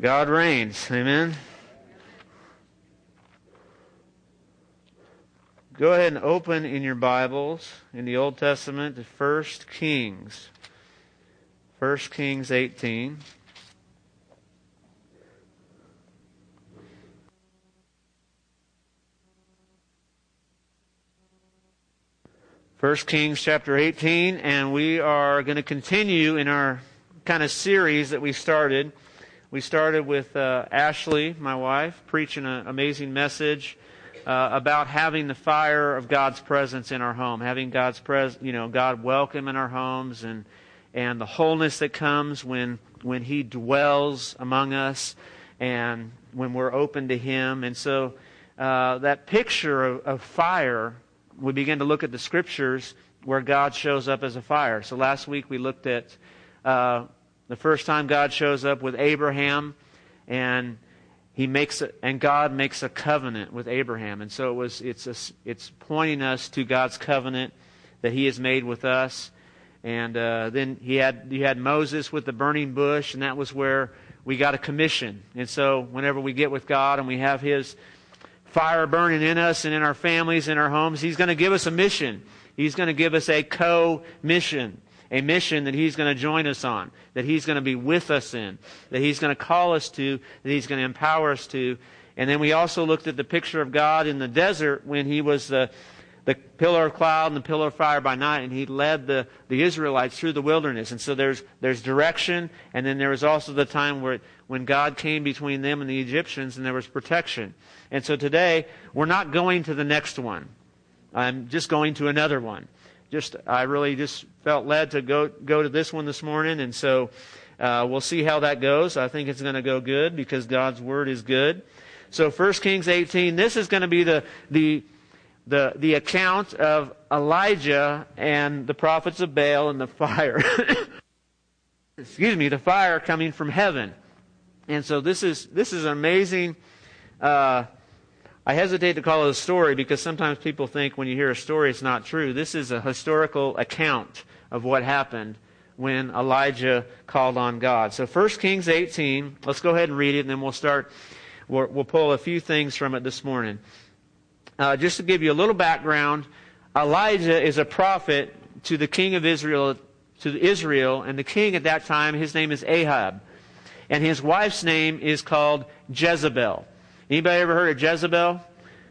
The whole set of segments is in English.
God reigns. Amen. Go ahead and open in your Bibles in the Old Testament to 1 Kings. 1 Kings 18. First Kings chapter 18, and we are going to continue in our kind of series that we started. We started with uh, Ashley, my wife, preaching an amazing message uh, about having the fire of God's presence in our home, having God's pres, you know, God welcome in our homes, and and the wholeness that comes when when He dwells among us, and when we're open to Him. And so uh, that picture of, of fire we begin to look at the scriptures where God shows up as a fire. So last week we looked at uh, the first time God shows up with Abraham, and he makes a, and God makes a covenant with Abraham, and so it was it's a, it's pointing us to God's covenant that He has made with us. And uh, then he had you had Moses with the burning bush, and that was where we got a commission. And so whenever we get with God and we have His fire burning in us and in our families, in our homes. He's going to give us a mission. He's going to give us a co-mission. A mission that He's going to join us on, that He's going to be with us in, that He's going to call us to, that He's going to empower us to. And then we also looked at the picture of God in the desert when He was the, the pillar of cloud and the pillar of fire by night, and He led the, the Israelites through the wilderness. And so there's, there's direction, and then there was also the time where, when God came between them and the Egyptians, and there was protection. And so today, we're not going to the next one. I'm just going to another one. Just, I really just felt led to go, go to this one this morning. And so, uh, we'll see how that goes. I think it's going to go good because God's Word is good. So 1 Kings 18, this is going to be the, the, the, the account of Elijah and the prophets of Baal and the fire. Excuse me, the fire coming from heaven. And so this is, this is an amazing, uh, I hesitate to call it a story because sometimes people think when you hear a story it's not true. This is a historical account of what happened when Elijah called on God. So 1 Kings 18, let's go ahead and read it and then we'll start, we'll, we'll pull a few things from it this morning. Uh, just to give you a little background, Elijah is a prophet to the king of Israel, to Israel, and the king at that time, his name is Ahab. And his wife's name is called Jezebel. Anybody ever heard of Jezebel?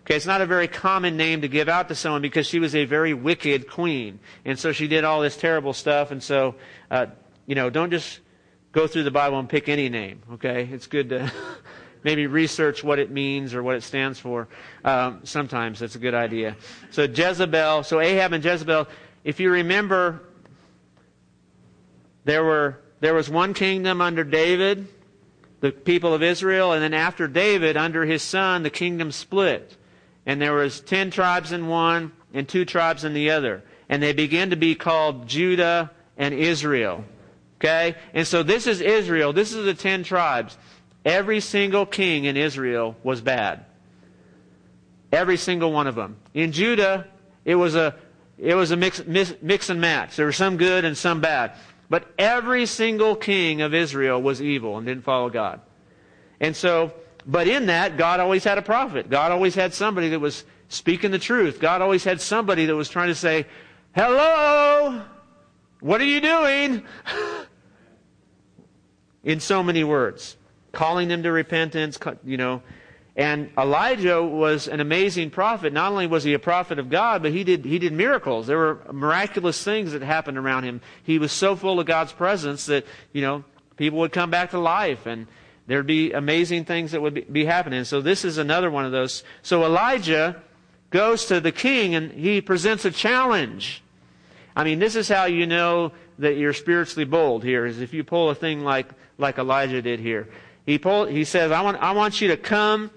Okay, it's not a very common name to give out to someone because she was a very wicked queen. And so she did all this terrible stuff. And so, uh, you know, don't just go through the Bible and pick any name, okay? It's good to maybe research what it means or what it stands for. Um, sometimes that's a good idea. So Jezebel, so Ahab and Jezebel, if you remember, there were there was one kingdom under David, the people of Israel, and then after David, under his son, the kingdom split. And there was ten tribes in one and two tribes in the other. And they began to be called Judah and Israel. Okay? And so this is Israel. This is the ten tribes. Every single king in Israel was bad. Every single one of them. In Judah, it was a, it was a mix, mix, mix and match. There were some good and some bad. But every single king of Israel was evil and didn't follow God. And so, but in that, God always had a prophet. God always had somebody that was speaking the truth. God always had somebody that was trying to say, Hello! What are you doing? in so many words. Calling them to repentance, you know, and Elijah was an amazing prophet. Not only was he a prophet of God, but he did, he did miracles. There were miraculous things that happened around him. He was so full of God's presence that, you know, people would come back to life and there'd be amazing things that would be, be happening. So this is another one of those. So Elijah goes to the king and he presents a challenge. I mean, this is how you know that you're spiritually bold here, is if you pull a thing like, like Elijah did here. He, pull, he says, I want, I want you to come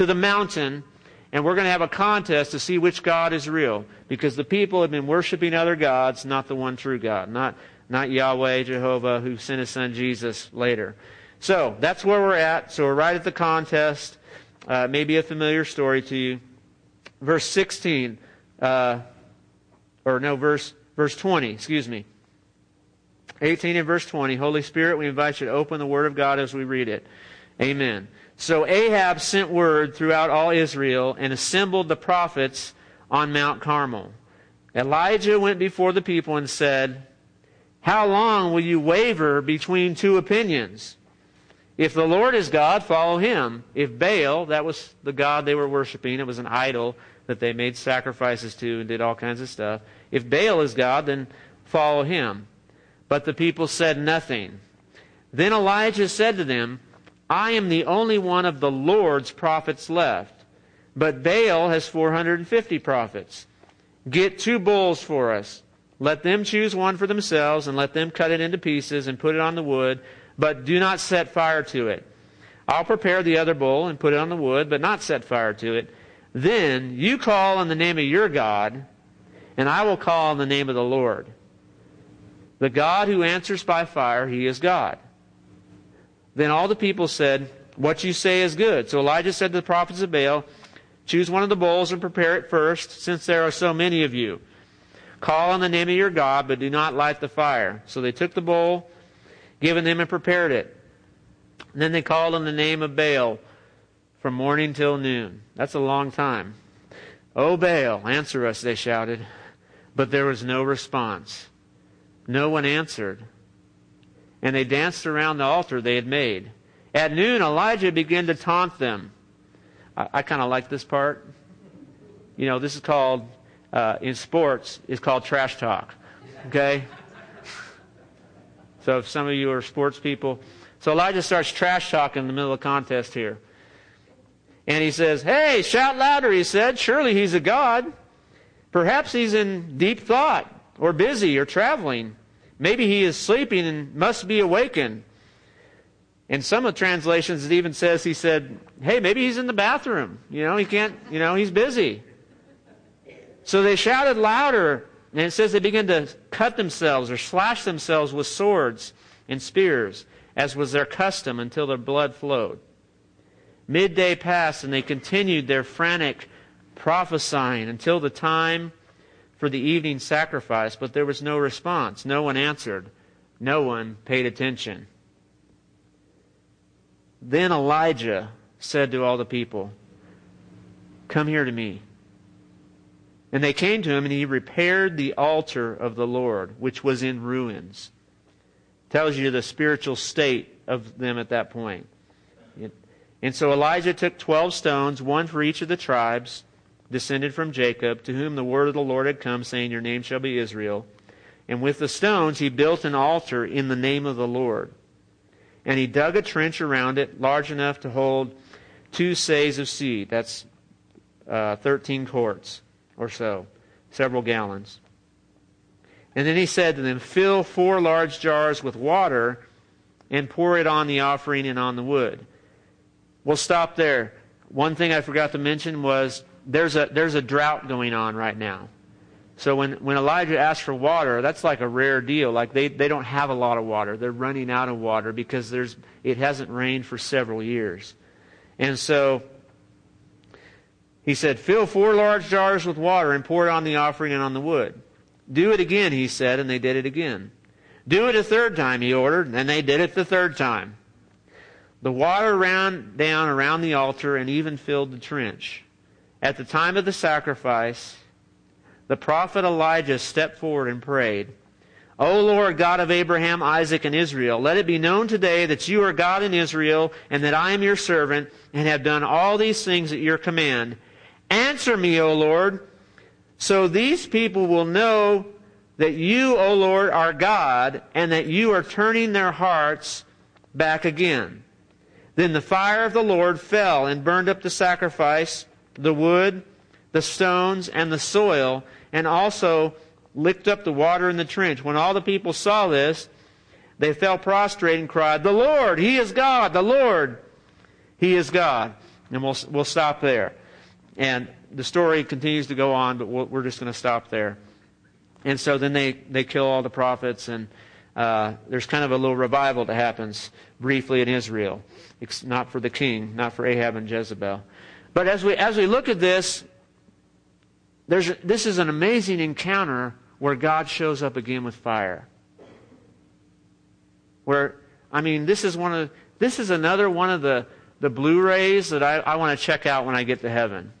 to the mountain and we're going to have a contest to see which God is real. Because the people have been worshiping other gods, not the one true God. Not, not Yahweh, Jehovah, who sent his son Jesus later. So, that's where we're at. So we're right at the contest. Uh, maybe a familiar story to you. Verse 16, uh, or no, verse, verse 20, excuse me. 18 and verse 20. Holy Spirit, we invite you to open the Word of God as we read it. Amen. So Ahab sent word throughout all Israel and assembled the prophets on Mount Carmel. Elijah went before the people and said, How long will you waver between two opinions? If the Lord is God, follow him. If Baal, that was the God they were worshiping, it was an idol that they made sacrifices to and did all kinds of stuff. If Baal is God, then follow him. But the people said nothing. Then Elijah said to them, I am the only one of the Lord's prophets left, but Baal has 450 prophets. Get two bulls for us. Let them choose one for themselves, and let them cut it into pieces and put it on the wood, but do not set fire to it. I'll prepare the other bull and put it on the wood, but not set fire to it. Then you call on the name of your God, and I will call on the name of the Lord. The God who answers by fire, he is God. Then all the people said, What you say is good. So Elijah said to the prophets of Baal, Choose one of the bowls and prepare it first, since there are so many of you. Call on the name of your God, but do not light the fire. So they took the bowl given them and prepared it. And then they called on the name of Baal from morning till noon. That's a long time. O Baal, answer us, they shouted. But there was no response. No one answered. And they danced around the altar they had made. At noon, Elijah began to taunt them. I, I kind of like this part. You know, this is called, uh, in sports, it's called trash talk. Okay? So if some of you are sports people. So Elijah starts trash talking in the middle of the contest here. And he says, Hey, shout louder, he said. Surely he's a God. Perhaps he's in deep thought, or busy, or traveling. Maybe he is sleeping and must be awakened. In some of the translations, it even says he said, Hey, maybe he's in the bathroom. You know, he can't, you know, he's busy. So they shouted louder, and it says they began to cut themselves or slash themselves with swords and spears, as was their custom, until their blood flowed. Midday passed, and they continued their frantic prophesying until the time for the evening sacrifice, but there was no response. No one answered. No one paid attention. Then Elijah said to all the people, Come here to me. And they came to him, and he repaired the altar of the Lord, which was in ruins. Tells you the spiritual state of them at that point. And so Elijah took twelve stones, one for each of the tribes descended from Jacob, to whom the word of the Lord had come, saying, Your name shall be Israel. And with the stones he built an altar in the name of the Lord. And he dug a trench around it, large enough to hold two seahs of seed. That's uh, 13 quarts or so, several gallons. And then he said to them, Fill four large jars with water and pour it on the offering and on the wood. We'll stop there. One thing I forgot to mention was there's a, there's a drought going on right now. So when, when Elijah asked for water, that's like a rare deal. Like they, they don't have a lot of water. They're running out of water because there's, it hasn't rained for several years. And so he said, Fill four large jars with water and pour it on the offering and on the wood. Do it again, he said, and they did it again. Do it a third time, he ordered, and they did it the third time. The water ran down around the altar and even filled the trench. At the time of the sacrifice, the prophet Elijah stepped forward and prayed, O Lord God of Abraham, Isaac, and Israel, let it be known today that you are God in Israel, and that I am your servant, and have done all these things at your command. Answer me, O Lord, so these people will know that you, O Lord, are God, and that you are turning their hearts back again. Then the fire of the Lord fell and burned up the sacrifice, the wood, the stones, and the soil, and also licked up the water in the trench. When all the people saw this, they fell prostrate and cried, The Lord, He is God, the Lord, He is God. And we'll, we'll stop there. And the story continues to go on, but we're just going to stop there. And so then they, they kill all the prophets, and uh, there's kind of a little revival that happens briefly in Israel. It's not for the king, not for Ahab and Jezebel. But as we, as we look at this, there's, this is an amazing encounter where God shows up again with fire. Where, I mean, this is one of, this is another one of the, the Blu-rays that I, I want to check out when I get to heaven.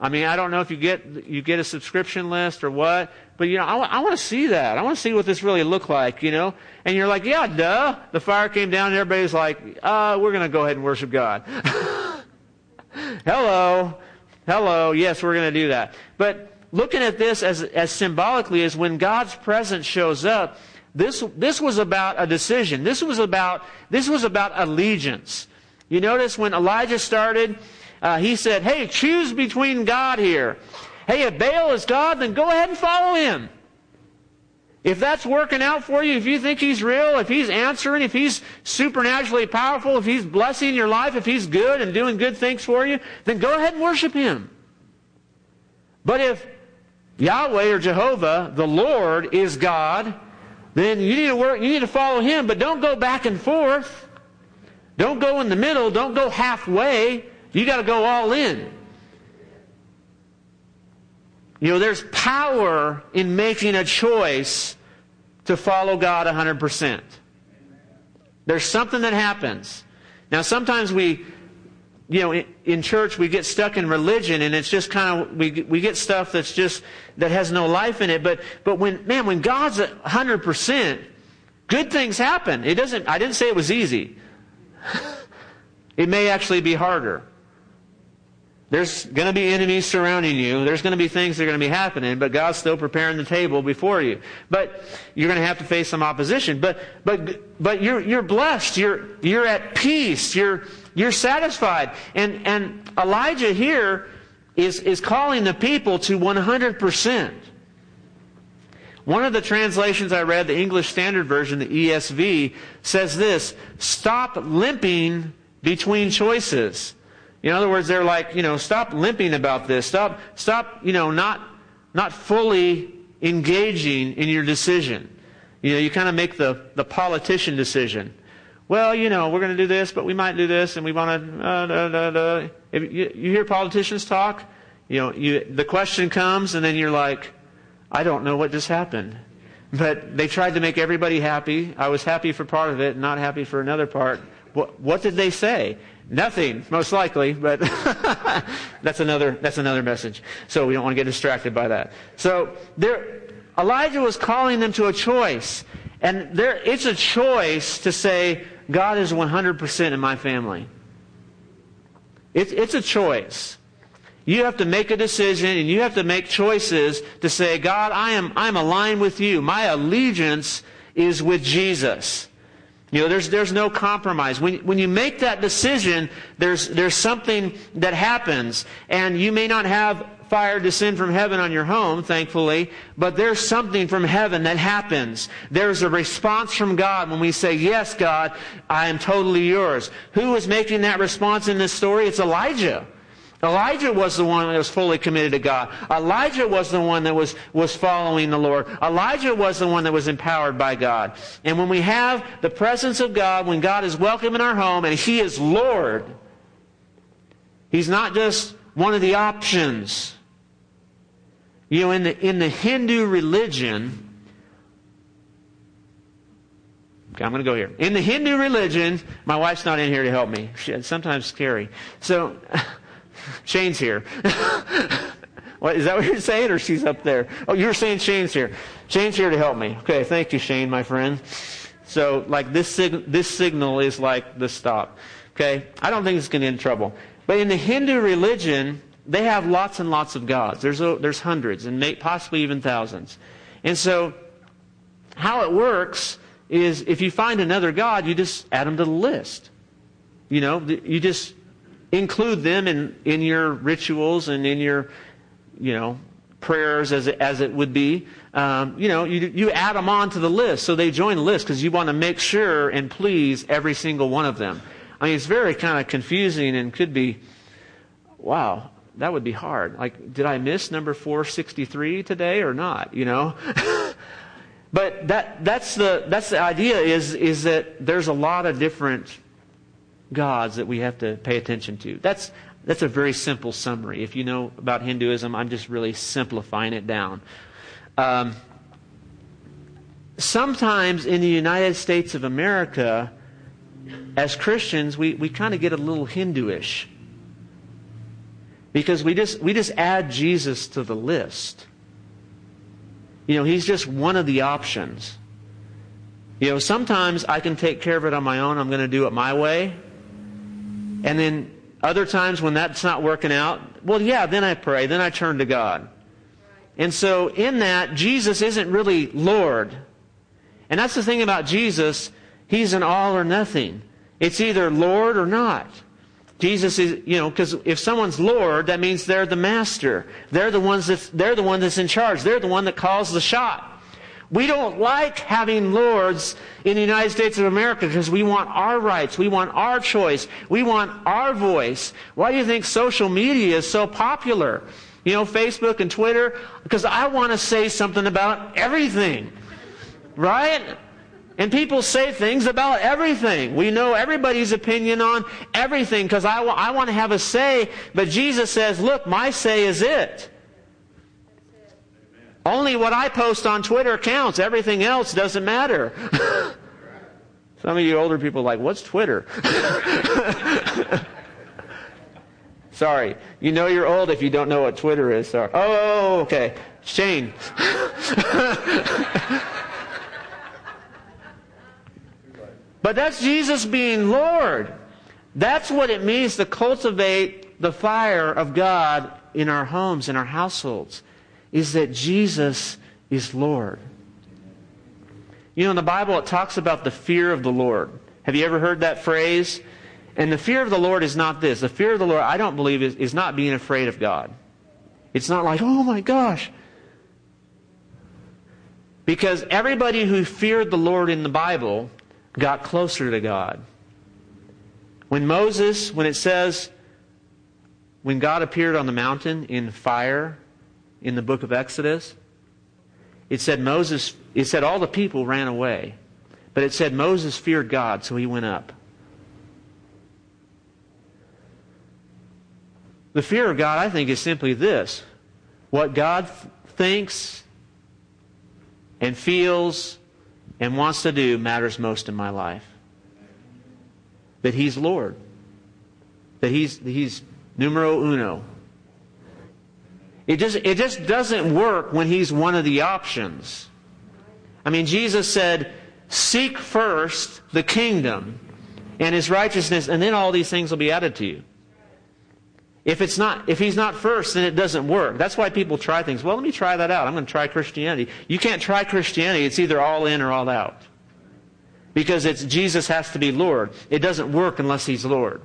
I mean, I don't know if you get you get a subscription list or what, but you know, I, I want to see that. I want to see what this really looked like, you know. And you're like, yeah, duh. The fire came down, and everybody's like, uh, we're going to go ahead and worship God. Hello, hello. Yes, we're going to do that. But looking at this as as symbolically as when God's presence shows up, this this was about a decision. This was about this was about allegiance. You notice when Elijah started uh, he said, Hey, choose between God here. Hey, if Baal is God, then go ahead and follow him. If that's working out for you, if you think he's real, if he's answering, if he's supernaturally powerful, if he's blessing your life, if he's good and doing good things for you, then go ahead and worship him. But if Yahweh or Jehovah, the Lord, is God, then you need to work, you need to follow him, but don't go back and forth. Don't go in the middle, don't go halfway. You got to go all in. You know, there's power in making a choice to follow God 100%. There's something that happens. Now, sometimes we, you know, in, church we get stuck in religion and it's just kind of, we, we get stuff that's just, that has no life in it. But, but when, man, when God's 100%, good things happen. It doesn't, I didn't say it was easy. it may actually be harder. There's going to be enemies surrounding you. There's going to be things that are going to be happening, but God's still preparing the table before you. But you're going to have to face some opposition. But, but, but you're, you're blessed. You're, you're at peace. You're, you're satisfied. And, and Elijah here is, is calling the people to 100%. One of the translations I read, the English Standard Version, the ESV, says this, stop limping between choices. In other words, they're like, you know, stop limping about this. Stop, stop, you know, not, not fully engaging in your decision. You know, you kind of make the, the politician decision. Well, you know, we're going to do this, but we might do this, and we want to. Uh, da, da, da. If you, you hear politicians talk, you know, you, the question comes, and then you're like, I don't know what just happened. But they tried to make everybody happy. I was happy for part of it, not happy for another part. What, what did they say? Nothing, most likely, but that's another that's another message. So we don't want to get distracted by that. So there, Elijah was calling them to a choice, and there it's a choice to say God is 100% in my family. It's it's a choice. You have to make a decision and you have to make choices to say, God, I am I'm aligned with you. My allegiance is with Jesus. You know, there's, there's no compromise. When, when you make that decision, there's, there's something that happens. And you may not have fire descend from heaven on your home, thankfully, but there's something from heaven that happens. There's a response from God when we say, Yes, God, I am totally yours. Who is making that response in this story? It's Elijah. Elijah was the one that was fully committed to God. Elijah was the one that was, was following the Lord. Elijah was the one that was empowered by God. And when we have the presence of God, when God is welcome in our home and He is Lord, He's not just one of the options. You know, in the, in the Hindu religion, Okay, I'm going to go here. In the Hindu religion, my wife's not in here to help me. She, sometimes scary. So, Shane's here. what, is that what you're saying, or she's up there? Oh, you were saying Shane's here. Shane's here to help me. Okay, thank you, Shane, my friend. So, like this, sig- this signal is like the stop. Okay, I don't think it's going to in trouble. But in the Hindu religion, they have lots and lots of gods. There's a, there's hundreds and may, possibly even thousands. And so, how it works is if you find another god, you just add them to the list. You know, you just include them in, in your rituals and in your, you know, prayers as it, as it would be. Um, you know, you, you add them on to the list. So they join the list because you want to make sure and please every single one of them. I mean, it's very kind of confusing and could be, wow, that would be hard. Like, did I miss number 463 today or not? You know? but that, that's the, that's the idea is, is that there's a lot of different gods that we have to pay attention to. That's, that's a very simple summary. If you know about Hinduism, I'm just really simplifying it down. Um, sometimes in the United States of America, as Christians, we, we kind of get a little Hinduish. Because we just, we just add Jesus to the list. You know, he's just one of the options. You know, sometimes I can take care of it on my own. I'm going to do it my way. And then other times when that's not working out, well, yeah, then I pray. Then I turn to God. And so in that, Jesus isn't really Lord. And that's the thing about Jesus. He's an all or nothing. It's either Lord or not. Jesus is, you know, because if someone's Lord, that means they're the master. They're the ones that they're the one that's in charge. They're the one that calls the shot. We don't like having lords in the United States of America because we want our rights. We want our choice. We want our voice. Why do you think social media is so popular? You know, Facebook and Twitter? Because I want to say something about everything. Right? And people say things about everything. We know everybody's opinion on everything because I, want to have a say. But Jesus says, look, my say is it. Only what I post on Twitter counts. Everything else doesn't matter. Some of you older people are like, what's Twitter? Sorry. You know you're old if you don't know what Twitter is. Sorry. Oh, okay. Shane. but that's Jesus being Lord. That's what it means to cultivate the fire of God in our homes, in our households is that Jesus is Lord. You know, in the Bible, it talks about the fear of the Lord. Have you ever heard that phrase? And the fear of the Lord is not this. The fear of the Lord, I don't believe, is, is not being afraid of God. It's not like, oh my gosh. Because everybody who feared the Lord in the Bible got closer to God. When Moses, when it says, when God appeared on the mountain in fire in the book of Exodus, it said Moses, it said all the people ran away. But it said Moses feared God, so he went up. The fear of God, I think, is simply this what God thinks and feels and wants to do matters most in my life. That He's Lord. That He's, he's numero uno. It just, it just doesn't work when he's one of the options. I mean, Jesus said, Seek first the kingdom and his righteousness, and then all these things will be added to you. If it's not, if he's not first, then it doesn't work. That's why people try things. Well, let me try that out. I'm going to try Christianity. You can't try Christianity. It's either all in or all out. Because it's Jesus has to be Lord. It doesn't work unless he's Lord.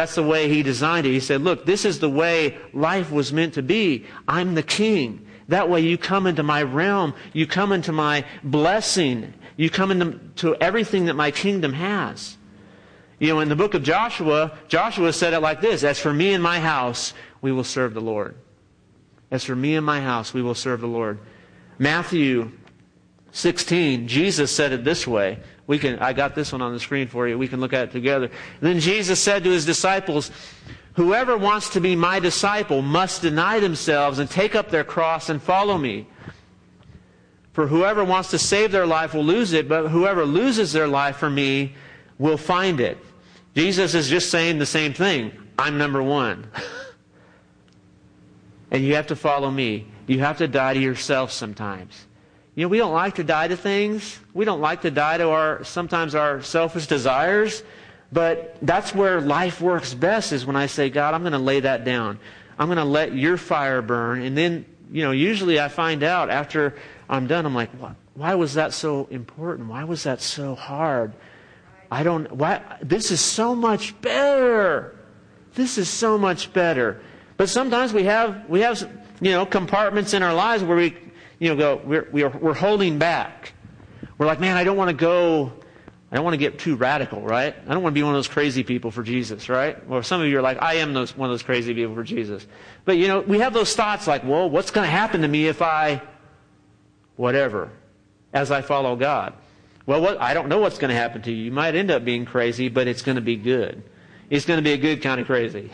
That's the way he designed it. He said, look, this is the way life was meant to be. I'm the king. That way you come into my realm. You come into my blessing. You come into to everything that my kingdom has. You know, in the book of Joshua, Joshua said it like this As for me and my house, we will serve the Lord. As for me and my house, we will serve the Lord. Matthew 16, Jesus said it this way we can, I got this one on the screen for you. We can look at it together. then Jesus said to his disciples, Whoever wants to be my disciple must deny themselves and take up their cross and follow me. For whoever wants to save their life will lose it, but whoever loses their life for me will find it. Jesus is just saying the same thing. I'm number one. and you have to follow me. You have to die to yourself sometimes. You know, we don't like to die to things. We don't like to die to our, sometimes our selfish desires. But that's where life works best is when I say, God, I'm going to lay that down. I'm going to let your fire burn. And then, you know, usually I find out after I'm done, I'm like, what? why was that so important? Why was that so hard? I don't, why, this is so much better. This is so much better. But sometimes we have, we have, you know, compartments in our lives where we you know, go, we're, we're, we're holding back. We're like, man, I don't want to go, I don't want to get too radical, right? I don't want to be one of those crazy people for Jesus, right? Well, some of you are like, I am those, one of those crazy people for Jesus. But, you know, we have those thoughts like, well, what's going to happen to me if I, whatever, as I follow God? Well, what, I don't know what's going to happen to you. You might end up being crazy, but it's going to be good. It's going to be a good kind of crazy.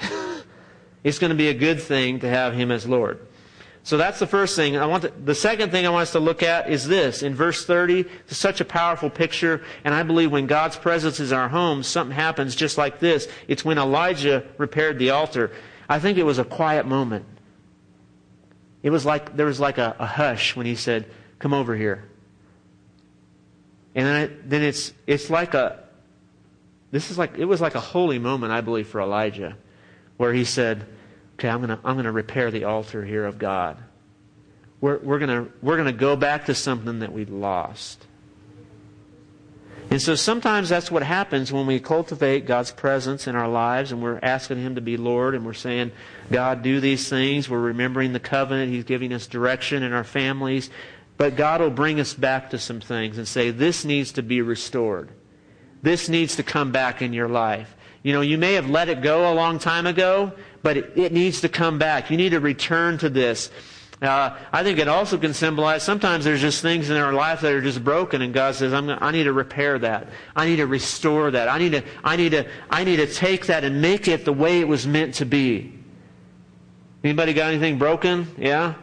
it's going to be a good thing to have Him as Lord. So that's the first thing. I want to, the second thing I want us to look at is this. In verse 30, it's such a powerful picture, and I believe when God's presence is in our homes, something happens just like this. It's when Elijah repaired the altar. I think it was a quiet moment. It was like there was like a, a hush when he said, "Come over here." And then, it, then it's it's like a this is like it was like a holy moment, I believe, for Elijah, where he said, okay, I'm going to I'm going to repair the altar here of God. We're, we're going we're to go back to something that we lost. And so sometimes that's what happens when we cultivate God's presence in our lives and we're asking Him to be Lord and we're saying, God, do these things. We're remembering the covenant. He's giving us direction in our families. But God will bring us back to some things and say, this needs to be restored. This needs to come back in your life. You know, you may have let it go a long time ago, but it, it needs to come back. You need to return to this. Uh, I think it also can symbolize sometimes there's just things in our life that are just broken, and God says, I need to repair that. I need to restore that. I need to, I need to, I need to take that and make it the way it was meant to be. Anybody got anything broken? Yeah?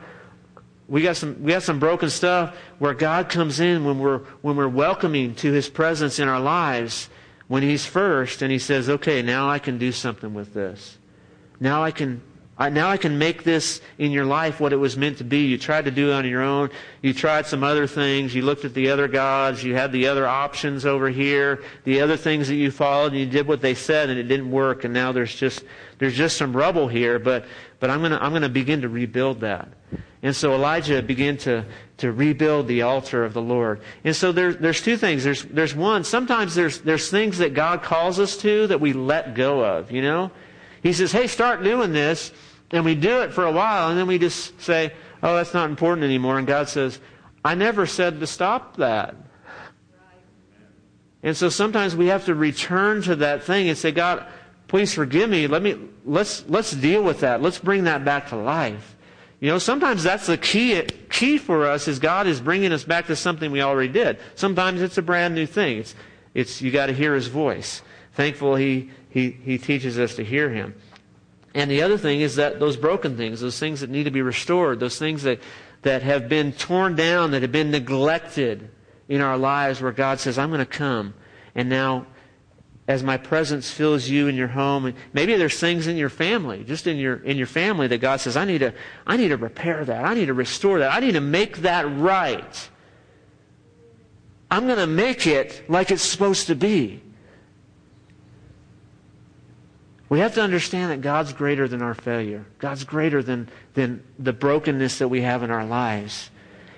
We got some we got some broken stuff where God comes in when we're when we're welcoming to his presence in our lives when he's first and he says, "Okay, now I can do something with this." Now I can I, now I can make this in your life what it was meant to be. You tried to do it on your own. You tried some other things. You looked at the other gods. You had the other options over here. The other things that you followed, and you did what they said, and it didn't work. And now there's just there's just some rubble here. But but I'm gonna I'm gonna begin to rebuild that. And so Elijah began to to rebuild the altar of the Lord. And so there's there's two things. There's there's one. Sometimes there's there's things that God calls us to that we let go of. You know. He says, hey, start doing this. And we do it for a while, and then we just say, oh, that's not important anymore. And God says, I never said to stop that. And so sometimes we have to return to that thing and say, God, please forgive me. Let me, let's, let's deal with that. Let's bring that back to life. You know, sometimes that's the key, key for us is God is bringing us back to something we already did. Sometimes it's a brand new thing. It's, it's, you got to hear His voice. Thankful He, he, he teaches us to hear him. And the other thing is that those broken things, those things that need to be restored, those things that, that have been torn down, that have been neglected in our lives, where God says, I'm going to come. And now, as my presence fills you in your home, and maybe there's things in your family, just in your, in your family, that God says, I need, to, I need to repair that. I need to restore that. I need to make that right. I'm going to make it like it's supposed to be. We have to understand that God's greater than our failure. God's greater than, than the brokenness that we have in our lives.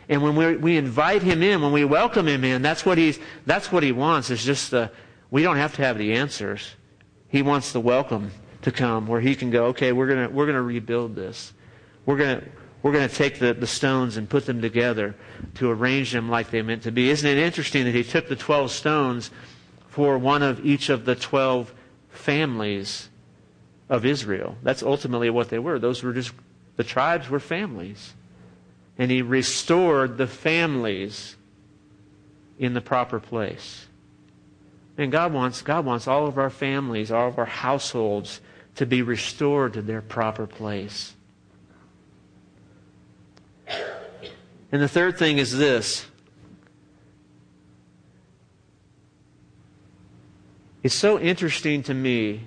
And when we, we invite Him in, when we welcome Him in, that's what, he's, that's what He wants. It's just the, we don't have to have the answers. He wants the welcome to come where He can go, okay, we're going we're gonna rebuild this. We're going to we're going to take the, the stones and put them together to arrange them like they meant to be. Isn't it interesting that he took the 12 stones for one of each of the 12 families of Israel. That's ultimately what they were. Those were just, the tribes were families. And he restored the families in the proper place. And God wants, God wants all of our families, all of our households to be restored to their proper place. And the third thing is this. It's so interesting to me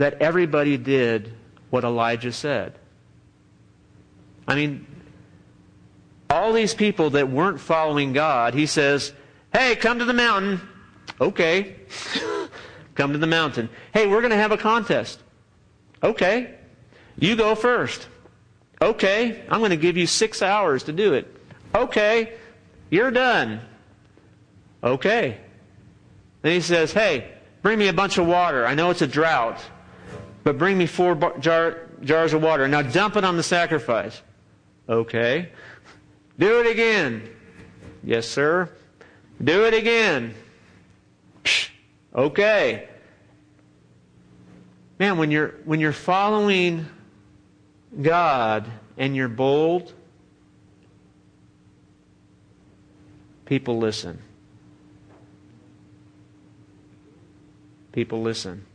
that everybody did what Elijah said. I mean, all these people that weren't following God, he says, Hey, come to the mountain. Okay. come to the mountain. Hey, we're going to have a contest. Okay. You go first. Okay. I'm going to give you six hours to do it. Okay. You're done. Okay. Then he says, Hey, bring me a bunch of water. I know it's a drought but bring me four bar- jar- jars of water. Now dump it on the sacrifice. Okay. Do it again. Yes, sir. Do it again. Okay. Man, when you're when you're following God and you're bold, people listen. People listen.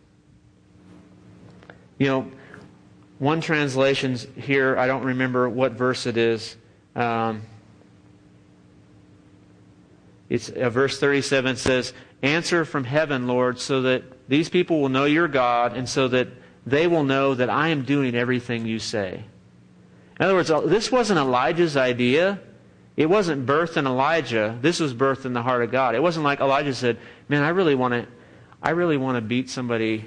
You know, one translation here, I don't remember what verse it is. Um, it's uh, verse 37 says, "Answer from heaven, Lord, so that these people will know your God, and so that they will know that I am doing everything you say." In other words, uh, this wasn't Elijah's idea. It wasn't birthed in Elijah. This was birthed in the heart of God. It wasn't like Elijah said, "Man, I really want to, I really want to beat somebody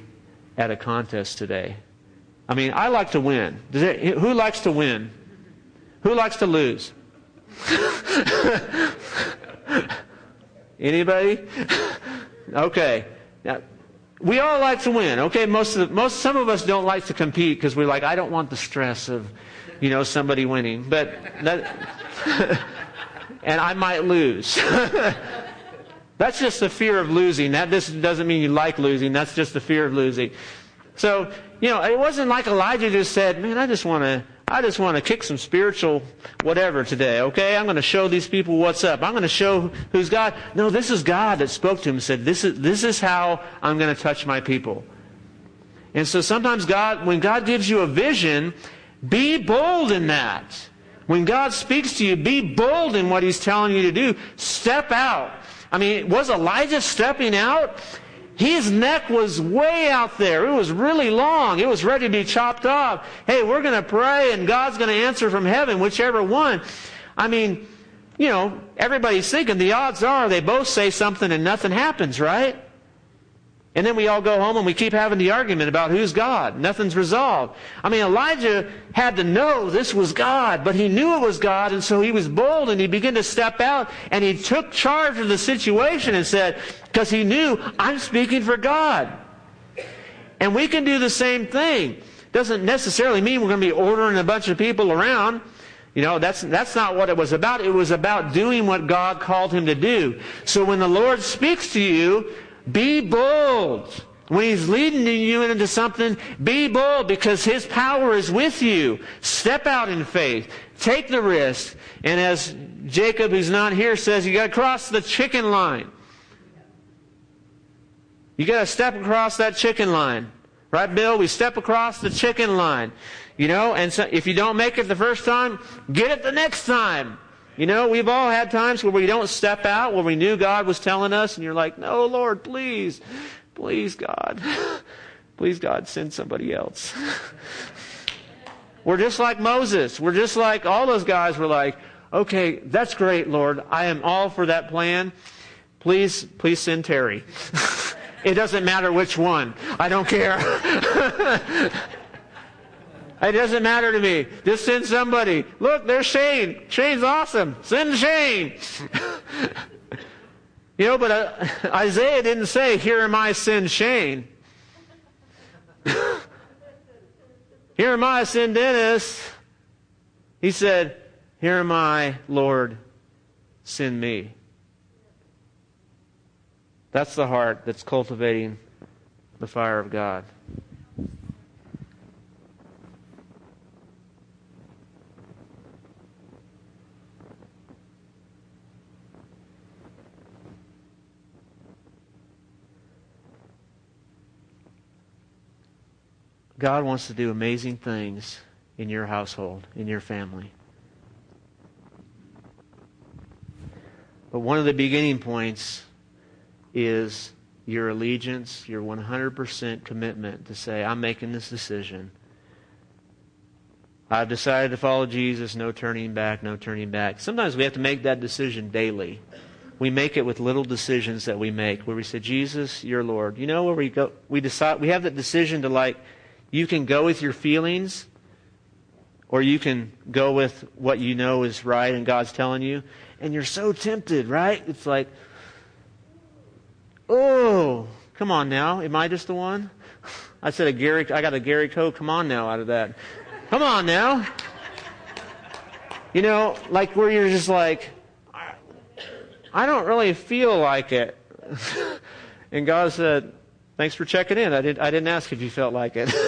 at a contest today." I mean, I like to win. It, who likes to win? Who likes to lose? Anybody? okay. Now, we all like to win. Okay, most of the, most some of us don't like to compete because we're like, I don't want the stress of, you know, somebody winning. But that, and I might lose. That's just the fear of losing. That doesn't mean you like losing. That's just the fear of losing. So, you know, it wasn't like Elijah just said, man, I just want to, I just want to kick some spiritual whatever today, okay? I'm going to show these people what's up. I'm going to show who's God. No, this is God that spoke to him and said, this is, this is how I'm going to touch my people. And so sometimes God, when God gives you a vision, be bold in that. When God speaks to you, be bold in what He's telling you to do. Step out. I mean, was Elijah stepping out? His neck was way out there. It was really long. It was ready to be chopped off. Hey, we're going to pray and God's going to answer from heaven, whichever one. I mean, you know, everybody's thinking the odds are they both say something and nothing happens, right? And then we all go home and we keep having the argument about who's God. Nothing's resolved. I mean, Elijah had to know this was God, but he knew it was God, and so he was bold and he began to step out and he took charge of the situation and said, because he knew, I'm speaking for God. And we can do the same thing. Doesn't necessarily mean we're going to be ordering a bunch of people around. You know, that's, that's not what it was about. It was about doing what God called him to do. So when the Lord speaks to you, be bold. When he's leading you into something, be bold because his power is with you. Step out in faith. Take the risk. And as Jacob, who's not here, says, you got to cross the chicken line. You got to step across that chicken line. Right, Bill? We step across the chicken line. You know, and so if you don't make it the first time, get it the next time. You know, we've all had times where we don't step out, where we knew God was telling us, and you're like, no, Lord, please, please, God, please, God, send somebody else. We're just like Moses. We're just like all those guys were like, okay, that's great, Lord. I am all for that plan. Please, please send Terry. it doesn't matter which one. I don't care. It doesn't matter to me. Just send somebody. Look, there's Shane. Shane's awesome. Send Shane. you know, but uh, Isaiah didn't say, Here am I, send Shane. Here am I, send Dennis. He said, Here am I, Lord, send me. That's the heart that's cultivating the fire of God. God wants to do amazing things in your household, in your family. But one of the beginning points is your allegiance, your 100% commitment to say, I'm making this decision. I've decided to follow Jesus, no turning back, no turning back. Sometimes we have to make that decision daily. We make it with little decisions that we make where we say, Jesus, you're Lord. You know where we go we decide we have that decision to like you can go with your feelings, or you can go with what you know is right and God's telling you. And you're so tempted, right? It's like, oh, come on now. Am I just the one? I said a Gary, I got a Gary Coe, come on now out of that. Come on now. You know, like where you're just like, I don't really feel like it. and God said, Thanks for checking in. I, did, I didn't ask if you felt like it.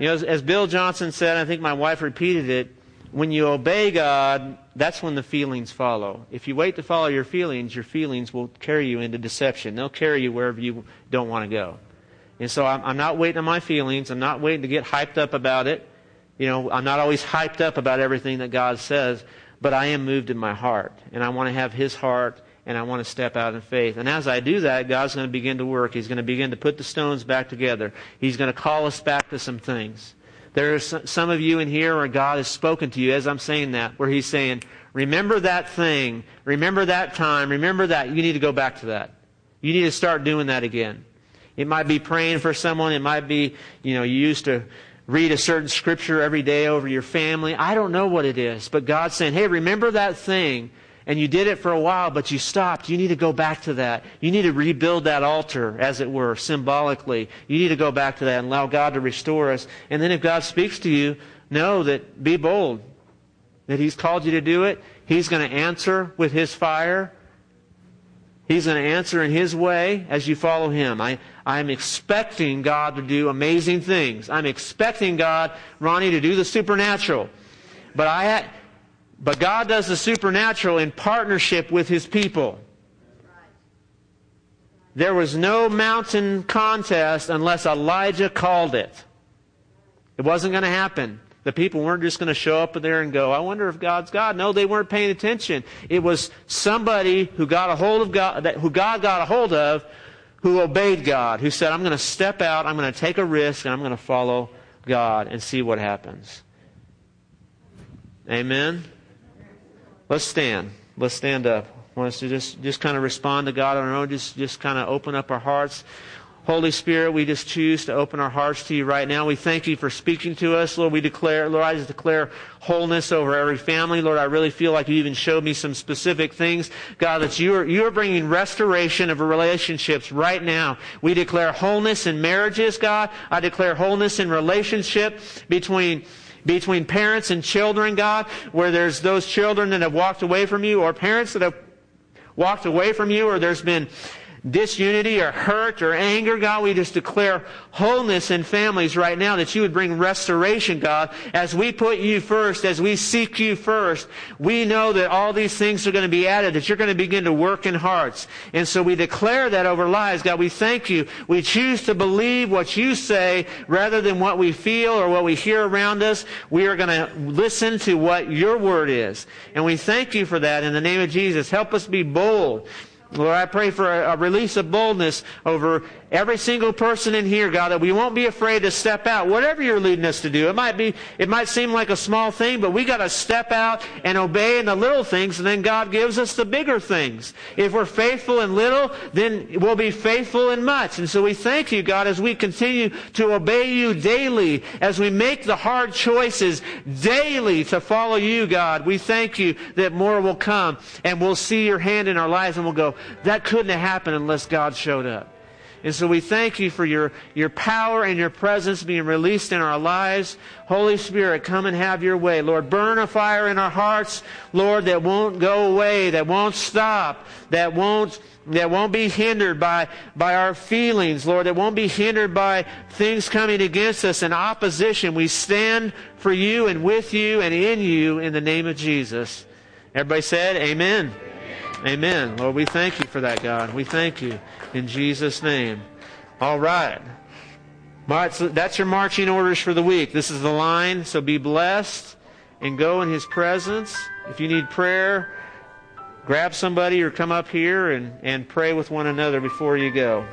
you know, as, as Bill Johnson said, I think my wife repeated it, when you obey God, that's when the feelings follow. If you wait to follow your feelings, your feelings will carry you into deception. They'll carry you wherever you don't want to go. And so I'm, I'm not waiting on my feelings. I'm not waiting to get hyped up about it. You know, I'm not always hyped up about everything that God says, but I am moved in my heart. And I want to have His heart and I want to step out in faith. And as I do that, God's going to begin to work. He's going to begin to put the stones back together. He's going to call us back to some things. There are some of you in here where God has spoken to you as I'm saying that, where He's saying, remember that thing, remember that time, remember that. You need to go back to that. You need to start doing that again. It might be praying for someone. It might be, you know, you used to read a certain scripture every day over your family. I don't know what it is, but God's saying, hey, remember that thing and you did it for a while, but you stopped. You need to go back to that. You need to rebuild that altar, as it were, symbolically. You need to go back to that and allow God to restore us. And then if God speaks to you, know that be bold. That He's called you to do it. He's going to answer with His fire. He's going to answer in His way as you follow Him. I, I'm expecting God to do amazing things. I'm expecting God, Ronnie, to do the supernatural. But I, but God does the supernatural in partnership with His people. There was no mountain contest unless Elijah called it. It wasn't going to happen. The people weren't just going to show up there and go, I wonder if God's God. No, they weren't paying attention. It was somebody who got a hold of God, who God got a hold of, who obeyed God, who said, I'm going to step out, I'm going to take a risk, and I'm going to follow God and see what happens. Amen? Let's stand. Let's stand up. I want us to just, just kind of respond to God on our own. Just, just kind of open up our hearts. Holy Spirit, we just choose to open our hearts to you right now. We thank you for speaking to us. Lord, we declare, Lord, I just declare wholeness over every family. Lord, I really feel like you even showed me some specific things. God, that you are, you are bringing restoration of relationships right now. We declare wholeness in marriages, God. I declare wholeness in relationship between between parents and children, God, where there's those children that have walked away from you or parents that have walked away from you or there's been disunity or hurt or anger, God, we just declare wholeness in families right now that you would bring restoration, God. As we put you first, as we seek you first, we know that all these things are going to be added, that you're going to begin to work in hearts. And so we declare that over lives. God, we thank you. We choose to believe what you say rather than what we feel or what we hear around us. We are going to listen to what your word is. And we thank you for that in the name of Jesus. Help us be bold. Lord, I pray for a, a, release of boldness over every single person in here, God, that we won't be afraid to step out, whatever you're leading us to do. It might be, it might seem like a small thing, but we got to step out and obey in the little things, and then God gives us the bigger things. If we're faithful in little, then we'll be faithful in much. And so we thank you, God, as we continue to obey you daily, as we make the hard choices daily to follow you, God. We thank you that more will come, and we'll see your hand in our lives, and we'll go, that couldn't have happened unless God showed up. And so we thank you for your, your power and your presence being released in our lives. Holy Spirit, come and have your way. Lord, burn a fire in our hearts, Lord, that won't go away, that won't stop, that won't, that won't be hindered by, by our feelings, Lord, that won't be hindered by things coming against us in opposition. We stand for you and with you and in you in the name of Jesus. Everybody said, Amen. Amen. Lord, we thank you for that, God. We thank you in Jesus' name. All right. That's your marching orders for the week. This is the line, so be blessed and go in His presence. If you need prayer, grab somebody or come up here and, and pray with one another before you go.